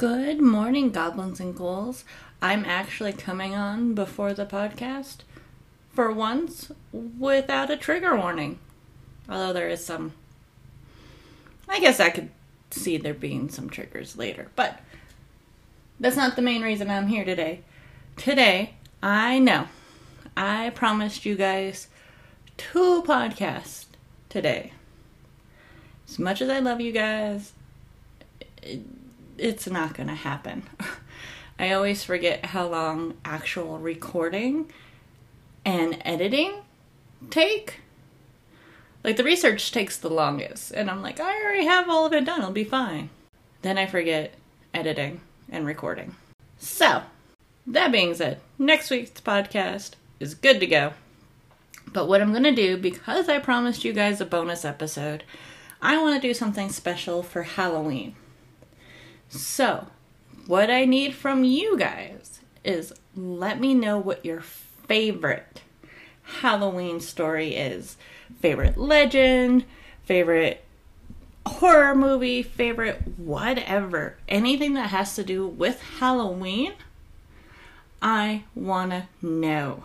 Good morning, goblins and ghouls. I'm actually coming on before the podcast for once without a trigger warning. Although there is some. I guess I could see there being some triggers later, but that's not the main reason I'm here today. Today, I know I promised you guys two podcasts today. As much as I love you guys, it, it's not going to happen. I always forget how long actual recording and editing take. Like the research takes the longest, and I'm like, I already have all of it done, it'll be fine. Then I forget editing and recording. So, that being said, next week's podcast is good to go. But what I'm going to do, because I promised you guys a bonus episode, I want to do something special for Halloween. So, what I need from you guys is let me know what your favorite Halloween story is. Favorite legend, favorite horror movie, favorite whatever. Anything that has to do with Halloween, I want to know.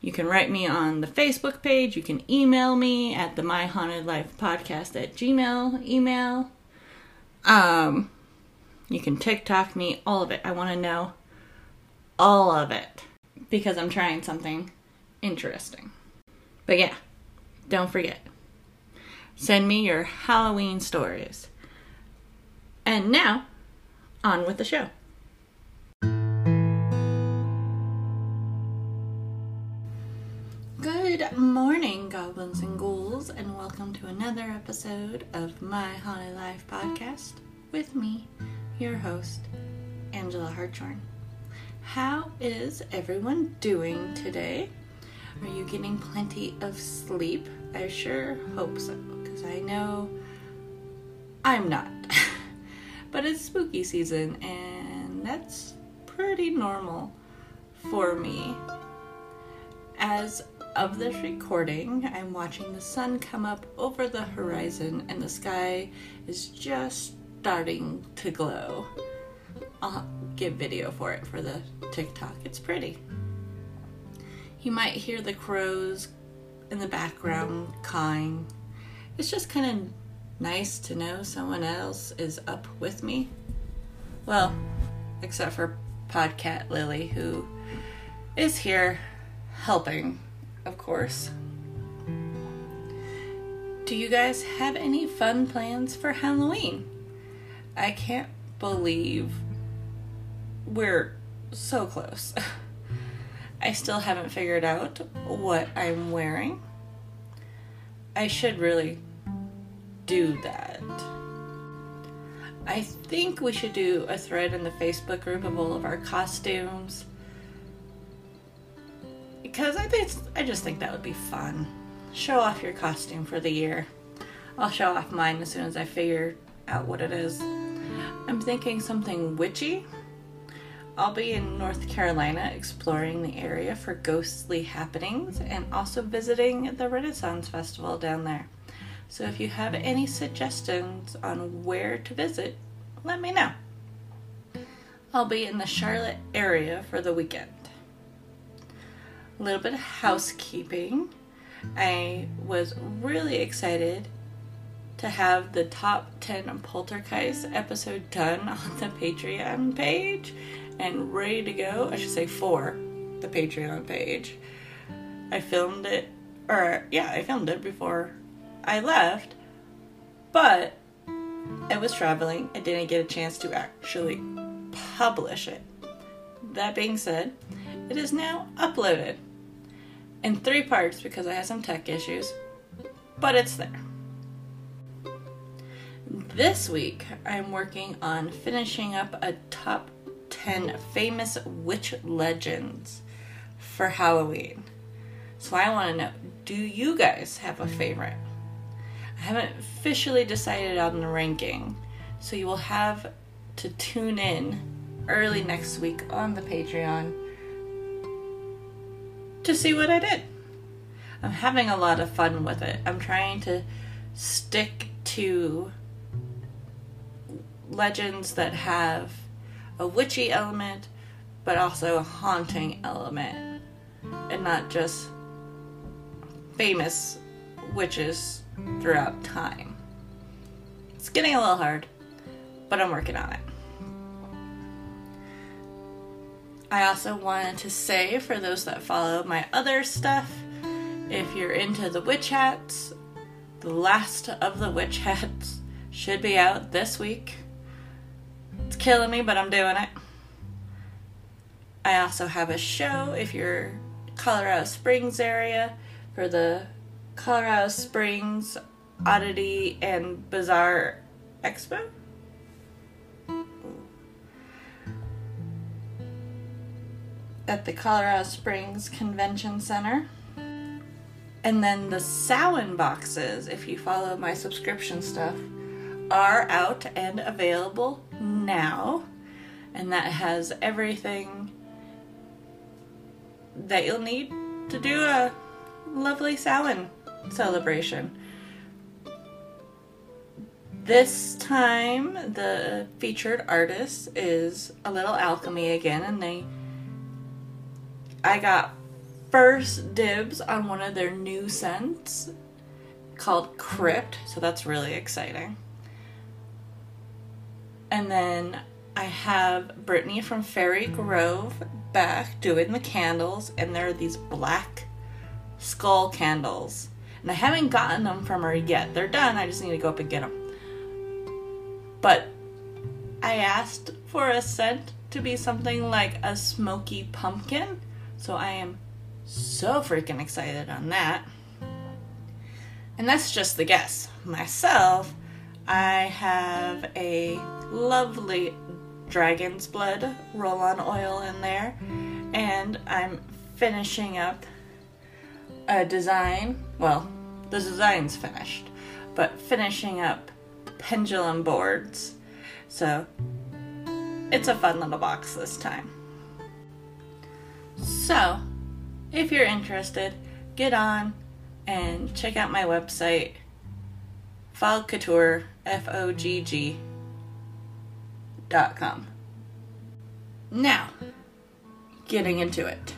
You can write me on the Facebook page. You can email me at the My Haunted Life Podcast at Gmail email. Um, you can TikTok me, all of it. I want to know all of it because I'm trying something interesting. But yeah, don't forget. Send me your Halloween stories. And now, on with the show. Good morning, goblins and ghouls, and welcome to another episode of My Haunted Life podcast with me, your host, Angela Hartshorn. How is everyone doing today? Are you getting plenty of sleep? I sure hope so, because I know I'm not. but it's spooky season, and that's pretty normal for me. As of this recording, I'm watching the sun come up over the horizon and the sky is just starting to glow. I'll get video for it for the TikTok. It's pretty. You might hear the crows in the background cawing. It's just kind of nice to know someone else is up with me. Well, except for Podcat Lily, who is here helping of course. Do you guys have any fun plans for Halloween? I can't believe we're so close. I still haven't figured out what I'm wearing. I should really do that. I think we should do a thread in the Facebook group of all of our costumes because I think I just think that would be fun. Show off your costume for the year. I'll show off mine as soon as I figure out what it is. I'm thinking something witchy. I'll be in North Carolina exploring the area for ghostly happenings and also visiting the Renaissance Festival down there. So if you have any suggestions on where to visit, let me know. I'll be in the Charlotte area for the weekend a little bit of housekeeping. I was really excited to have the top 10 poltergeist episode done on the Patreon page and ready to go. I should say for the Patreon page. I filmed it, or yeah, I filmed it before I left, but I was traveling. I didn't get a chance to actually publish it. That being said, it is now uploaded in three parts because I had some tech issues, but it's there. This week, I'm working on finishing up a top 10 famous witch legends for Halloween. So I want to know do you guys have a favorite? I haven't officially decided on the ranking, so you will have to tune in early next week on the Patreon to see what I did. I'm having a lot of fun with it. I'm trying to stick to legends that have a witchy element, but also a haunting element, and not just famous witches throughout time. It's getting a little hard, but I'm working on it. I also wanted to say for those that follow my other stuff, if you're into the witch hats, the last of the witch hats should be out this week. It's killing me, but I'm doing it. I also have a show if you're Colorado Springs area for the Colorado Springs Oddity and Bizarre Expo. At the Colorado Springs Convention Center. And then the Samhain boxes, if you follow my subscription stuff, are out and available now. And that has everything that you'll need to do a lovely Samhain celebration. This time, the featured artist is a little alchemy again, and they. I got first dibs on one of their new scents called Crypt, so that's really exciting. And then I have Brittany from Fairy Grove back doing the candles, and they're these black skull candles. And I haven't gotten them from her yet. They're done, I just need to go up and get them. But I asked for a scent to be something like a smoky pumpkin, so I am so freaking excited on that. And that's just the guess. Myself, I have a lovely dragon's blood roll on oil in there, and I'm finishing up a design. Well, the design's finished, but finishing up pendulum boards. So it's a fun little box this time. So, if you're interested, get on and check out my website, Fogg Couture, F O G G dot com. Now, getting into it.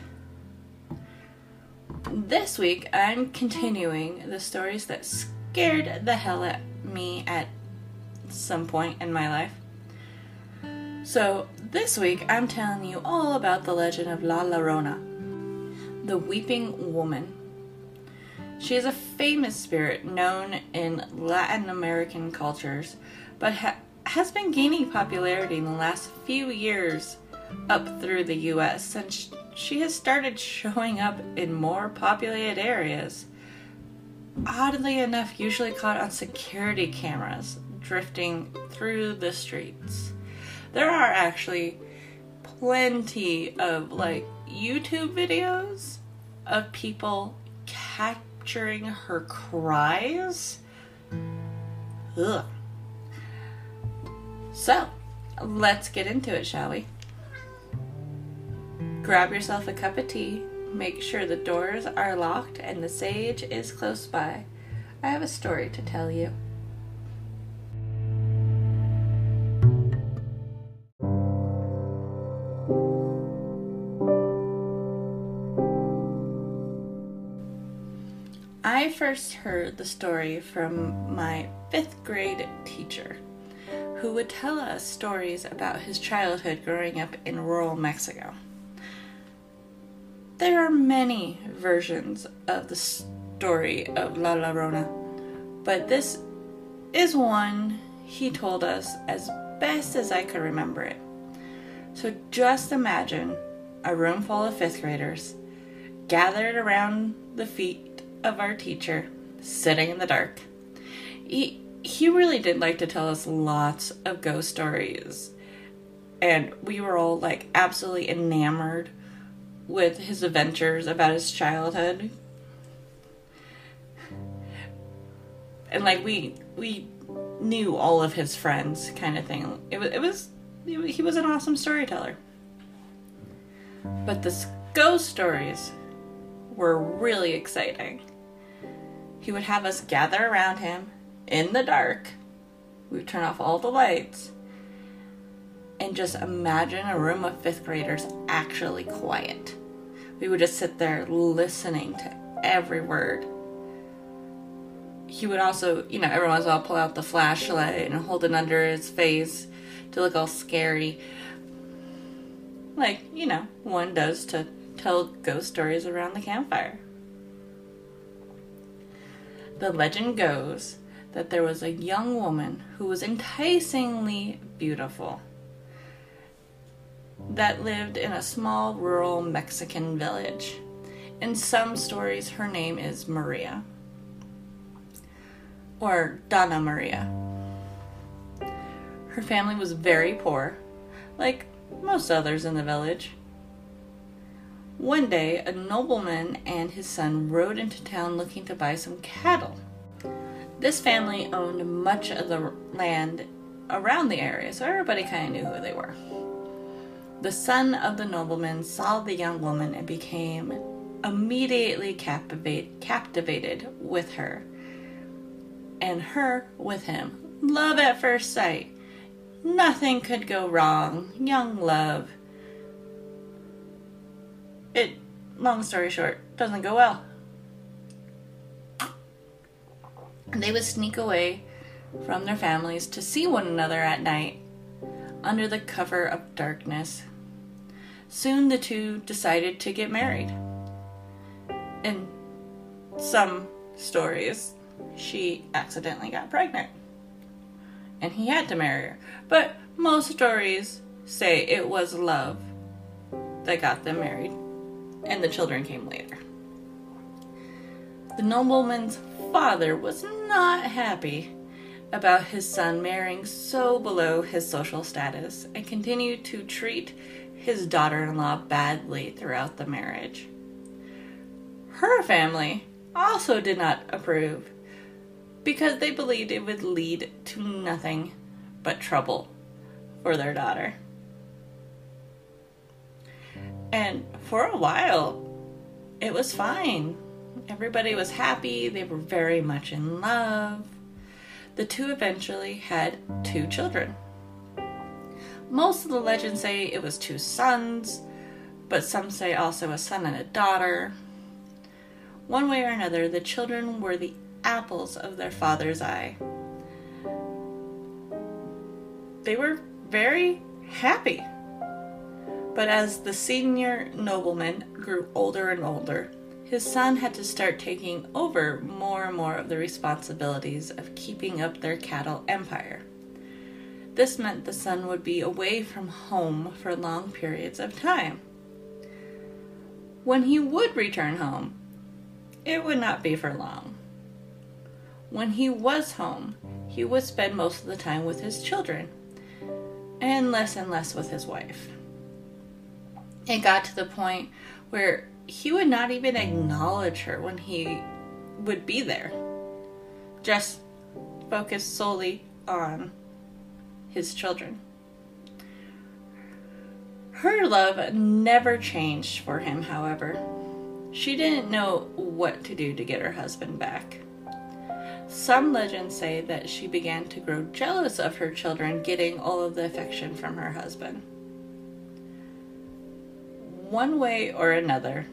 This week, I'm continuing the stories that scared the hell out me at some point in my life. So, this week, I'm telling you all about the legend of La Llorona, the Weeping Woman. She is a famous spirit known in Latin American cultures, but ha- has been gaining popularity in the last few years up through the US since she has started showing up in more populated areas. Oddly enough, usually caught on security cameras drifting through the streets. There are actually plenty of like YouTube videos of people capturing her cries. Ugh. So, let's get into it, shall we? Grab yourself a cup of tea, make sure the doors are locked and the sage is close by. I have a story to tell you. First heard the story from my fifth grade teacher, who would tell us stories about his childhood growing up in rural Mexico. There are many versions of the story of La Llorona, but this is one he told us as best as I could remember it. So just imagine a room full of fifth graders gathered around the feet of our teacher, sitting in the dark. He, he really did like to tell us lots of ghost stories. And we were all like absolutely enamored with his adventures about his childhood. And like we we knew all of his friends kind of thing. It was it was he was an awesome storyteller. But the ghost stories were really exciting. He would have us gather around him in the dark. We would turn off all the lights, and just imagine a room of fifth graders actually quiet. We would just sit there listening to every word. He would also, you know, every once in a while pull out the flashlight and hold it under his face to look all scary. Like, you know, one does to tell ghost stories around the campfire. The legend goes that there was a young woman who was enticingly beautiful that lived in a small rural Mexican village. In some stories, her name is Maria or Donna Maria. Her family was very poor, like most others in the village. One day, a nobleman and his son rode into town looking to buy some cattle. This family owned much of the land around the area, so everybody kind of knew who they were. The son of the nobleman saw the young woman and became immediately captivate, captivated with her, and her with him. Love at first sight. Nothing could go wrong. Young love. It, long story short, doesn't go well. They would sneak away from their families to see one another at night under the cover of darkness. Soon the two decided to get married. In some stories, she accidentally got pregnant and he had to marry her. But most stories say it was love that got them married, and the children came later. The nobleman's father was not happy about his son marrying so below his social status and continued to treat his daughter in law badly throughout the marriage. Her family also did not approve because they believed it would lead to nothing but trouble for their daughter. And for a while, it was fine. Everybody was happy, they were very much in love. The two eventually had two children. Most of the legends say it was two sons, but some say also a son and a daughter. One way or another, the children were the apples of their father's eye. They were very happy. But as the senior nobleman grew older and older, his son had to start taking over more and more of the responsibilities of keeping up their cattle empire. This meant the son would be away from home for long periods of time. When he would return home, it would not be for long. When he was home, he would spend most of the time with his children and less and less with his wife. It got to the point where he would not even acknowledge her when he would be there, just focus solely on his children. Her love never changed for him, however. She didn't know what to do to get her husband back. Some legends say that she began to grow jealous of her children getting all of the affection from her husband. One way or another,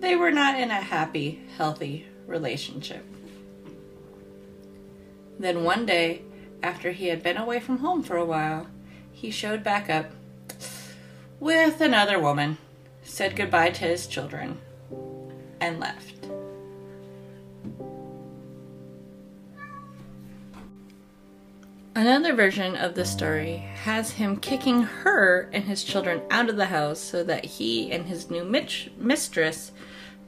they were not in a happy, healthy relationship. Then one day, after he had been away from home for a while, he showed back up with another woman, said goodbye to his children, and left. Another version of the story has him kicking her and his children out of the house so that he and his new mistress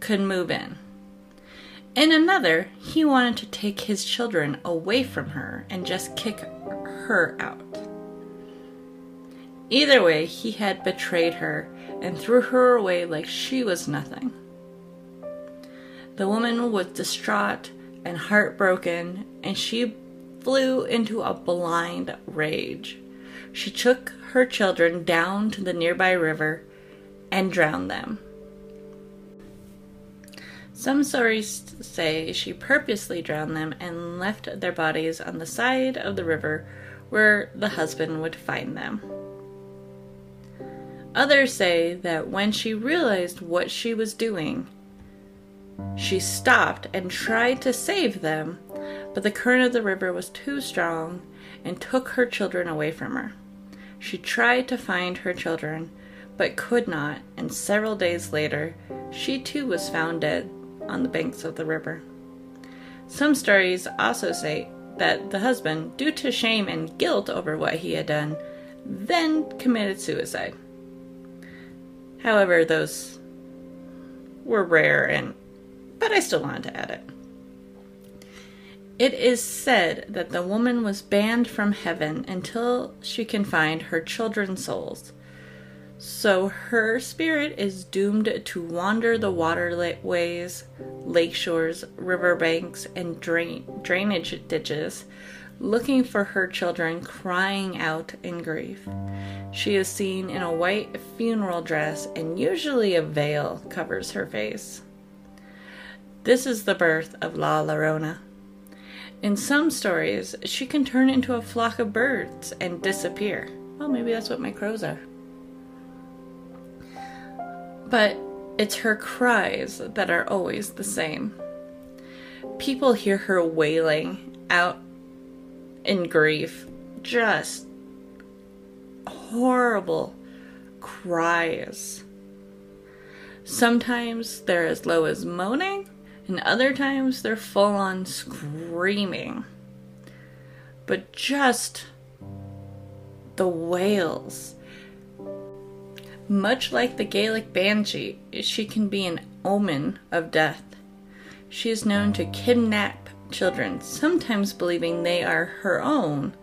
could move in. In another, he wanted to take his children away from her and just kick her out. Either way, he had betrayed her and threw her away like she was nothing. The woman was distraught and heartbroken, and she flew into a blind rage. She took her children down to the nearby river and drowned them. Some stories say she purposely drowned them and left their bodies on the side of the river where the husband would find them. Others say that when she realized what she was doing, she stopped and tried to save them, but the current of the river was too strong and took her children away from her. She tried to find her children, but could not, and several days later, she too was found dead on the banks of the river. Some stories also say that the husband, due to shame and guilt over what he had done, then committed suicide. However, those were rare and but I still wanted to add it. It is said that the woman was banned from heaven until she can find her children's souls. So her spirit is doomed to wander the waterways, lake shores, riverbanks, and drain- drainage ditches, looking for her children crying out in grief. She is seen in a white funeral dress, and usually a veil covers her face. This is the birth of La Llorona. In some stories, she can turn into a flock of birds and disappear. Well, maybe that's what my crows are. But it's her cries that are always the same. People hear her wailing out in grief, just horrible cries. Sometimes they're as low as moaning, and other times they're full on screaming. But just the wails much like the Gaelic banshee, she can be an omen of death. She is known to kidnap children, sometimes believing they are her own,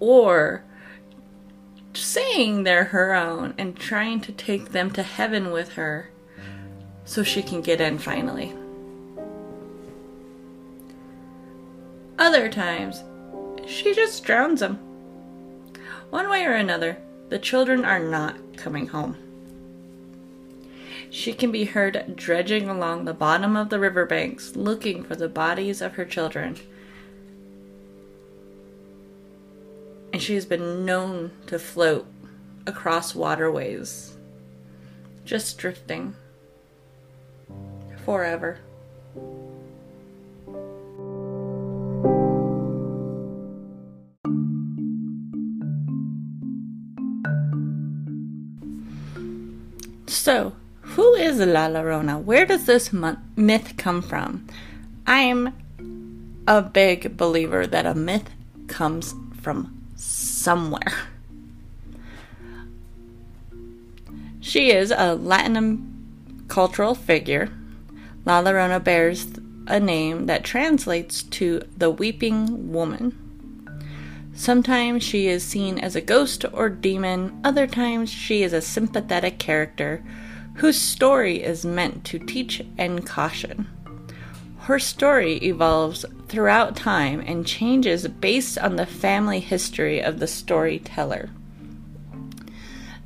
or saying they're her own and trying to take them to heaven with her so she can get in finally. Other times, she just drowns them. One way or another, the children are not coming home. She can be heard dredging along the bottom of the riverbanks looking for the bodies of her children. And she has been known to float across waterways, just drifting forever. So, who is La Llorona? Where does this myth come from? I'm a big believer that a myth comes from somewhere. She is a Latin cultural figure. La Llorona bears a name that translates to the weeping woman. Sometimes she is seen as a ghost or demon, other times she is a sympathetic character whose story is meant to teach and caution. Her story evolves throughout time and changes based on the family history of the storyteller.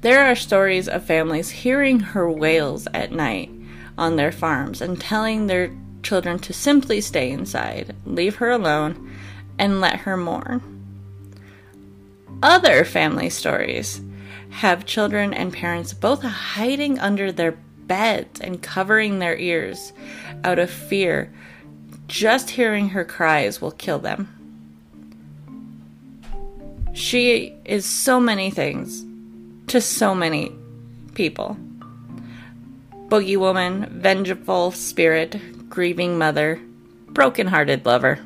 There are stories of families hearing her wails at night on their farms and telling their children to simply stay inside, leave her alone, and let her mourn. Other family stories have children and parents both hiding under their beds and covering their ears out of fear. Just hearing her cries will kill them. She is so many things to so many people boogie woman, vengeful spirit, grieving mother, broken hearted lover.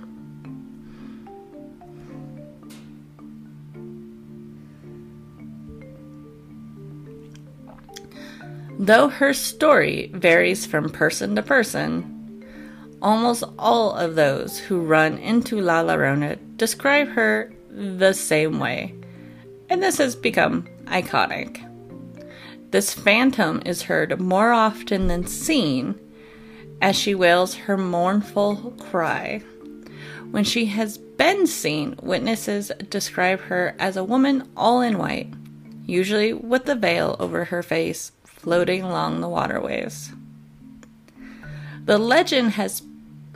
Though her story varies from person to person, almost all of those who run into La Llorona describe her the same way, and this has become iconic. This phantom is heard more often than seen as she wails her mournful cry. When she has been seen, witnesses describe her as a woman all in white, usually with a veil over her face floating along the waterways. The legend has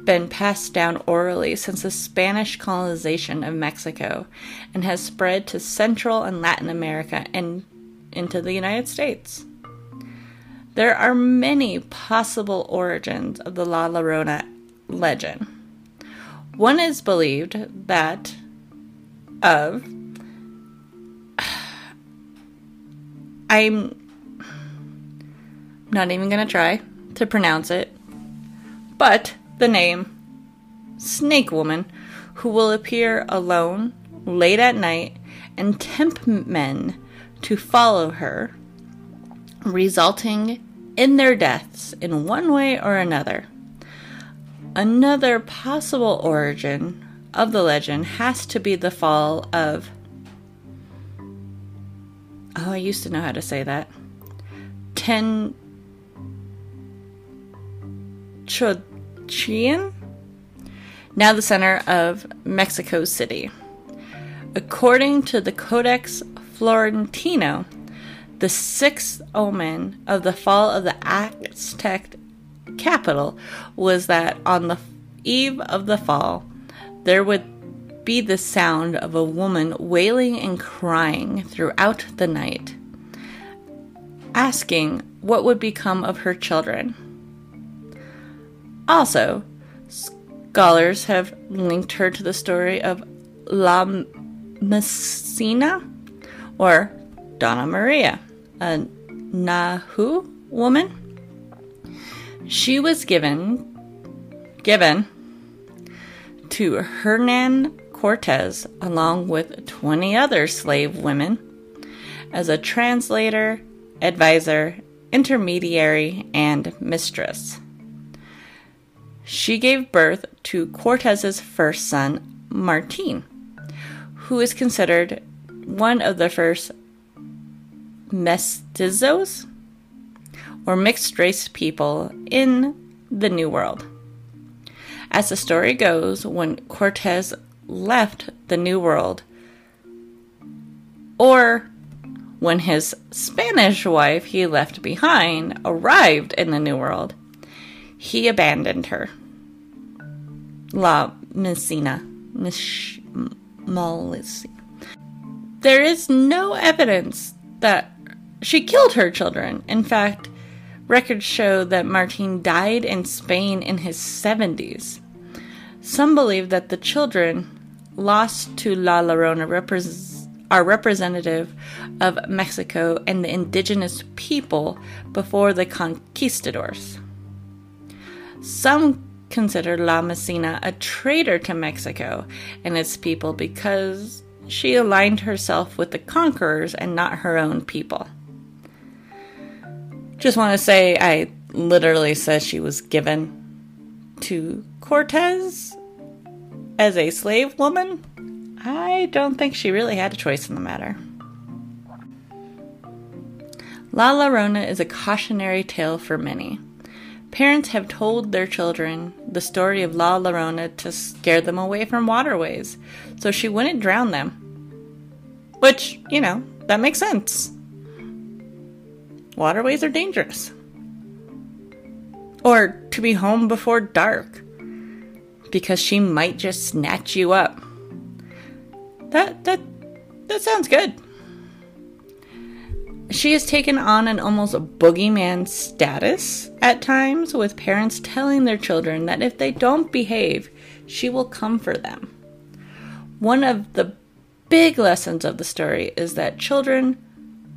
been passed down orally since the Spanish colonization of Mexico and has spread to Central and Latin America and into the United States. There are many possible origins of the La Llorona legend. One is believed that of I'm not even going to try to pronounce it, but the name Snake Woman, who will appear alone late at night and tempt men to follow her, resulting in their deaths in one way or another. Another possible origin of the legend has to be the fall of. Oh, I used to know how to say that. Ten. Chochian? Now the center of Mexico City. According to the Codex Florentino, the sixth omen of the fall of the Aztec capital was that on the eve of the fall, there would be the sound of a woman wailing and crying throughout the night, asking what would become of her children. Also, scholars have linked her to the story of La Messina or Donna Maria, a Nahu woman. She was given given to Hernan Cortez along with 20 other slave women as a translator, advisor, intermediary, and mistress. She gave birth to Cortez's first son, Martin, who is considered one of the first mestizos or mixed race people in the New World. As the story goes, when Cortez left the New World, or when his Spanish wife he left behind arrived in the New World, he abandoned her. La Messina. Mish- There is no evidence that she killed her children. In fact, Records show that Martin died in Spain in his 70s. Some believe that the children lost to La Llorona repre- are representative of Mexico and the indigenous people before the conquistadors. Some consider La Messina a traitor to Mexico and its people because she aligned herself with the conquerors and not her own people. Just want to say, I literally said she was given to Cortez as a slave woman. I don't think she really had a choice in the matter. La Llorona is a cautionary tale for many. Parents have told their children the story of La Llorona to scare them away from waterways, so she wouldn't drown them. Which, you know, that makes sense waterways are dangerous. Or to be home before dark because she might just snatch you up. That that that sounds good. She has taken on an almost boogeyman status at times, with parents telling their children that if they don't behave, she will come for them. One of the big lessons of the story is that children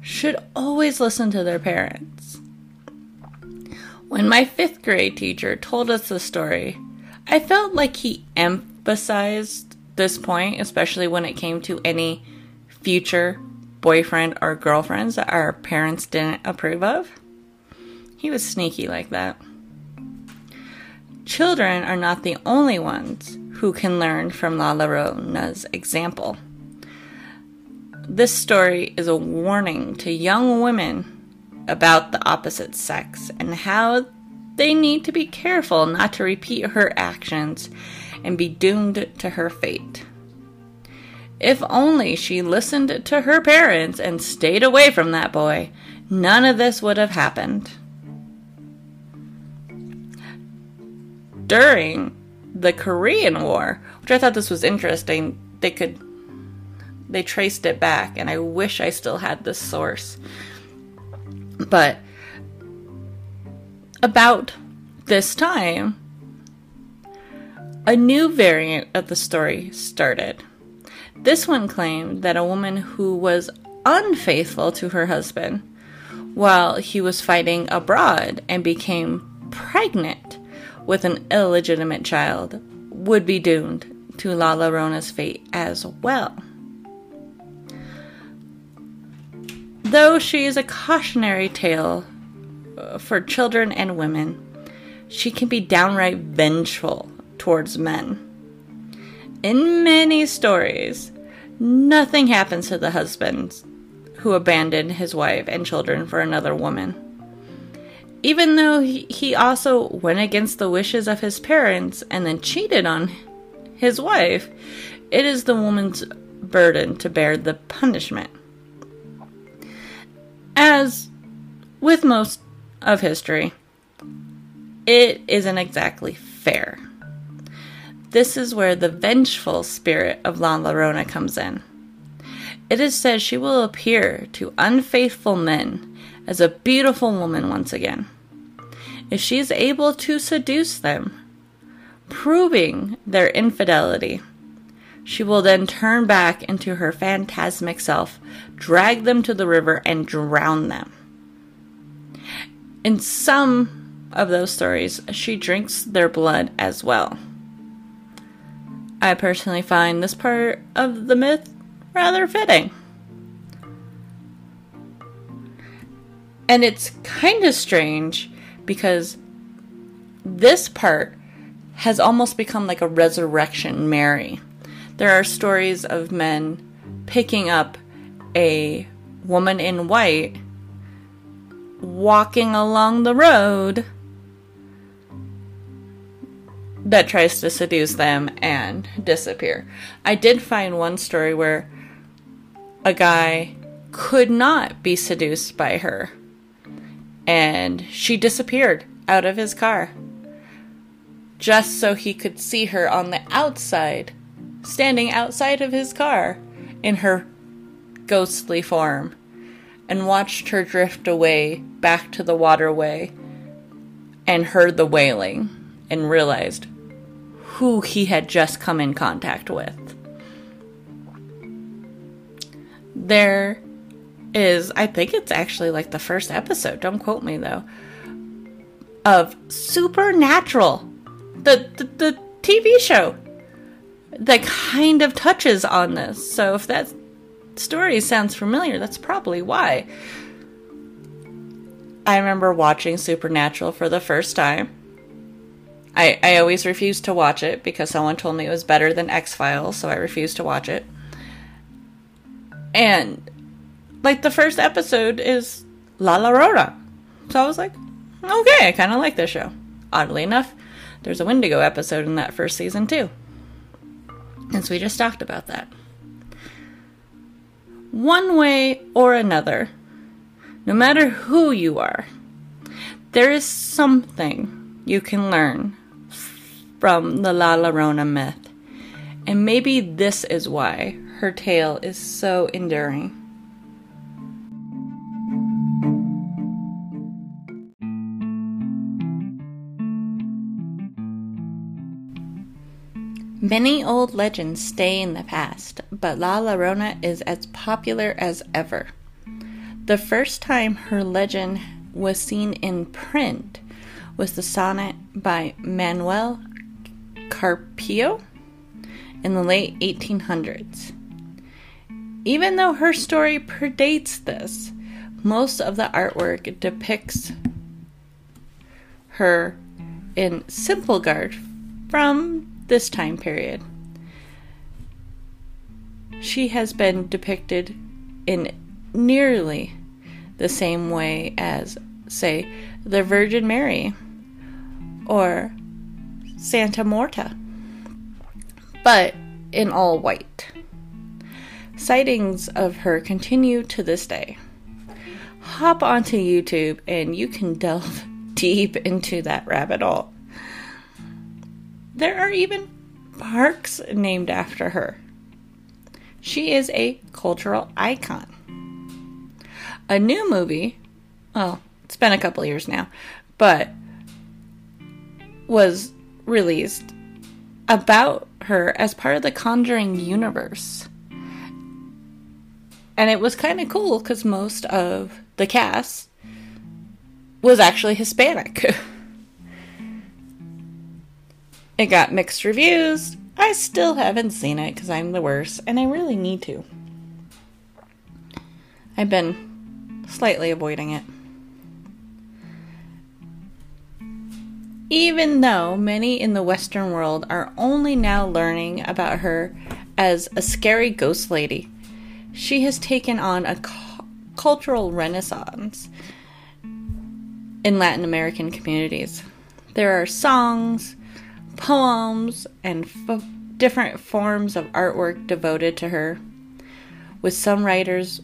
should always listen to their parents. When my fifth grade teacher told us the story, I felt like he emphasized this point, especially when it came to any future boyfriend or girlfriends that our parents didn't approve of. He was sneaky like that. Children are not the only ones who can learn from La Llorona's example. This story is a warning to young women about the opposite sex and how they need to be careful not to repeat her actions and be doomed to her fate. If only she listened to her parents and stayed away from that boy, none of this would have happened. During the Korean War, which I thought this was interesting, they could they traced it back, and I wish I still had this source. But about this time, a new variant of the story started. This one claimed that a woman who was unfaithful to her husband while he was fighting abroad and became pregnant with an illegitimate child would be doomed to La Llorona's fate as well. Though she is a cautionary tale uh, for children and women, she can be downright vengeful towards men. In many stories, nothing happens to the husband who abandoned his wife and children for another woman. Even though he also went against the wishes of his parents and then cheated on his wife, it is the woman's burden to bear the punishment. As with most of history, it isn't exactly fair. This is where the vengeful spirit of La Llorona comes in. It is said she will appear to unfaithful men as a beautiful woman once again. If she is able to seduce them, proving their infidelity, she will then turn back into her phantasmic self, drag them to the river, and drown them. In some of those stories, she drinks their blood as well. I personally find this part of the myth rather fitting. And it's kind of strange because this part has almost become like a resurrection Mary. There are stories of men picking up a woman in white walking along the road that tries to seduce them and disappear. I did find one story where a guy could not be seduced by her and she disappeared out of his car just so he could see her on the outside, standing outside of his car in her ghostly form, and watched her drift away back to the waterway and heard the wailing and realized who he had just come in contact with. There is, I think it's actually like the first episode, don't quote me though, of Supernatural, the, the, the TV show that kind of touches on this. So if that story sounds familiar, that's probably why. I remember watching Supernatural for the first time. I, I always refused to watch it because someone told me it was better than X Files, so I refused to watch it. And like the first episode is La Llorona. So I was like, okay, I kind of like this show. Oddly enough, there's a Wendigo episode in that first season too. And so we just talked about that. One way or another, no matter who you are, there is something you can learn from the La Llorona myth. And maybe this is why her tale is so enduring. Many old legends stay in the past, but La Llorona is as popular as ever. The first time her legend was seen in print was the sonnet by Manuel Carpio in the late 1800s. Even though her story predates this, most of the artwork depicts her in simple garb from this time period. She has been depicted in nearly the same way as, say, the Virgin Mary or Santa Marta, but in all white. Sightings of her continue to this day. Hop onto YouTube and you can delve deep into that rabbit hole. There are even parks named after her. She is a cultural icon. A new movie, well, it's been a couple years now, but was released about her as part of the Conjuring universe. And it was kind of cool because most of the cast was actually Hispanic. it got mixed reviews. I still haven't seen it because I'm the worst, and I really need to. I've been slightly avoiding it. Even though many in the Western world are only now learning about her as a scary ghost lady, she has taken on a cu- cultural renaissance in Latin American communities. There are songs, poems, and f- different forms of artwork devoted to her, with some writers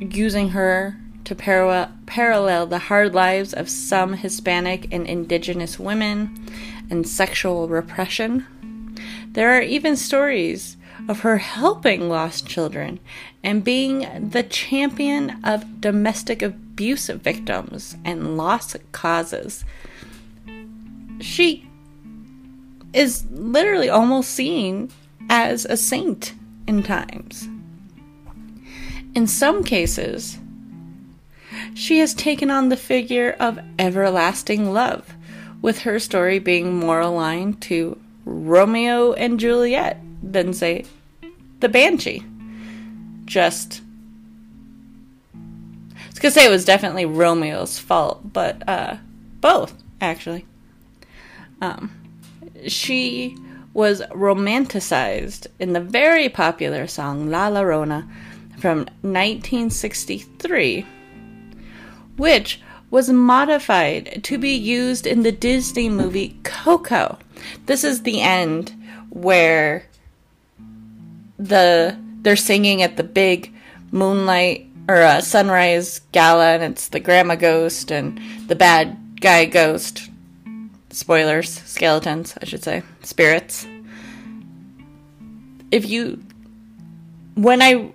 using her to par- parallel the hard lives of some Hispanic and indigenous women and sexual repression. There are even stories of her helping lost children and being the champion of domestic abuse victims and lost causes. She is literally almost seen as a saint in times. In some cases, she has taken on the figure of everlasting love, with her story being more aligned to Romeo and Juliet than, say, the Banshee. Just. I was gonna say it was definitely Romeo's fault, but uh, both, actually. Um, she was romanticized in the very popular song La Llorona from 1963, which was modified to be used in the Disney movie Coco. This is the end where the they're singing at the big moonlight or uh, sunrise gala and it's the grandma ghost and the bad guy ghost spoilers, skeletons, I should say, spirits. If you, when I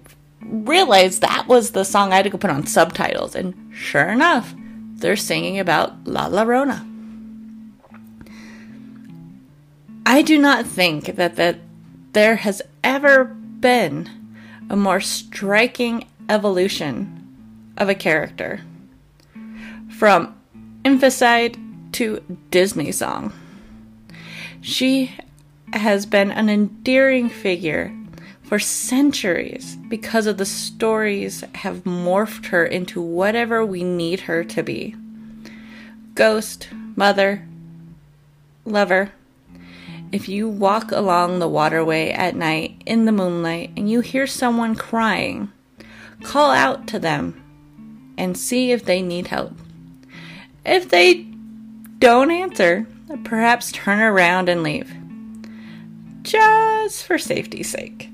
realized that was the song, I had to go put on subtitles, and sure enough, they're singing about La Llorona. I do not think that, that there has ever been a more striking evolution of a character from infanticide to Disney song. She has been an endearing figure for centuries because of the stories have morphed her into whatever we need her to be. Ghost, mother, lover. If you walk along the waterway at night in the moonlight and you hear someone crying, call out to them and see if they need help. If they don't answer, perhaps turn around and leave. Just for safety's sake.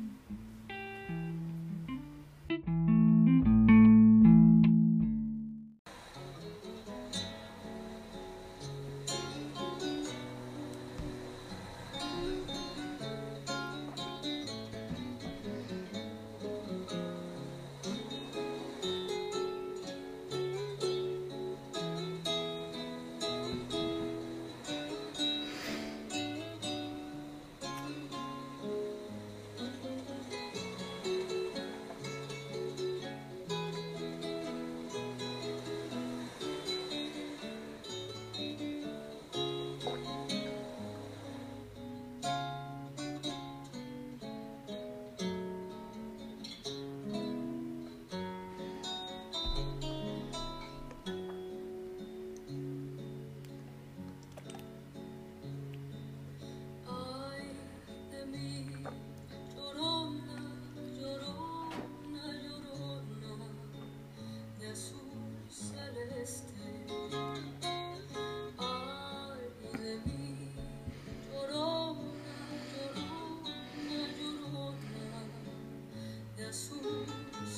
azul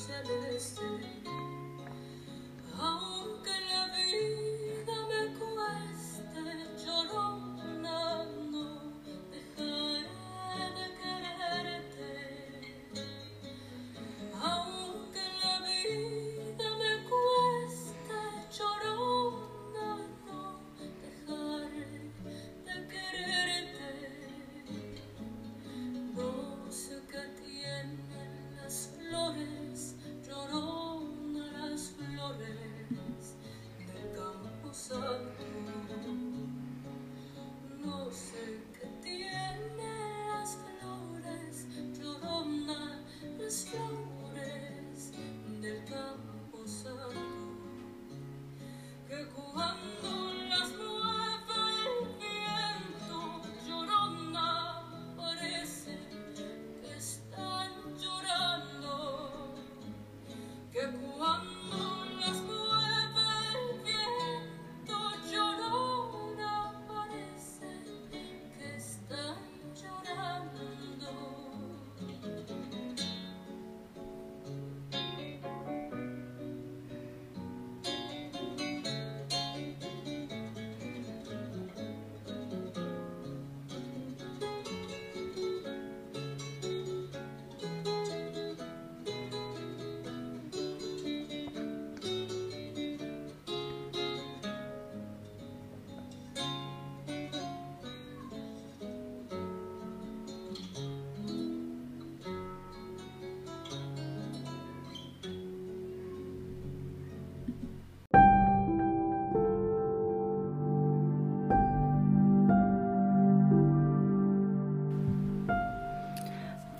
celeste.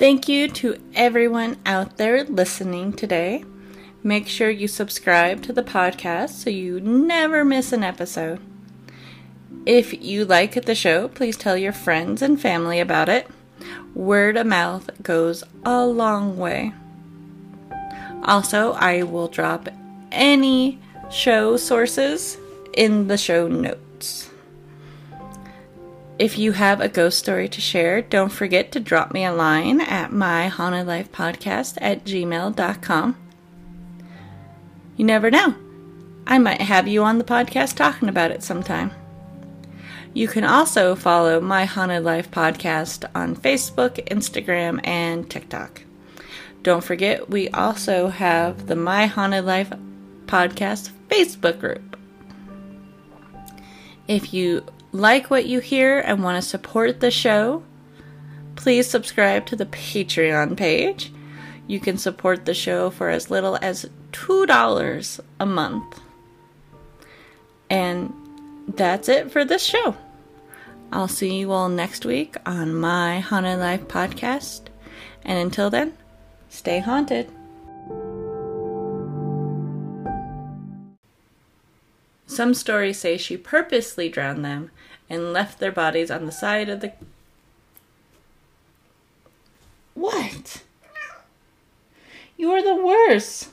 Thank you to everyone out there listening today. Make sure you subscribe to the podcast so you never miss an episode. If you like the show, please tell your friends and family about it. Word of mouth goes a long way. Also, I will drop any show sources in the show notes. If you have a ghost story to share, don't forget to drop me a line at myhauntedlifepodcast at gmail.com. You never know. I might have you on the podcast talking about it sometime. You can also follow My Haunted Life podcast on Facebook, Instagram, and TikTok. Don't forget, we also have the My Haunted Life podcast Facebook group. If you like what you hear and want to support the show, please subscribe to the Patreon page. You can support the show for as little as $2 a month. And that's it for this show. I'll see you all next week on my Haunted Life podcast. And until then, stay haunted. Some stories say she purposely drowned them and left their bodies on the side of the. What? You are the worst.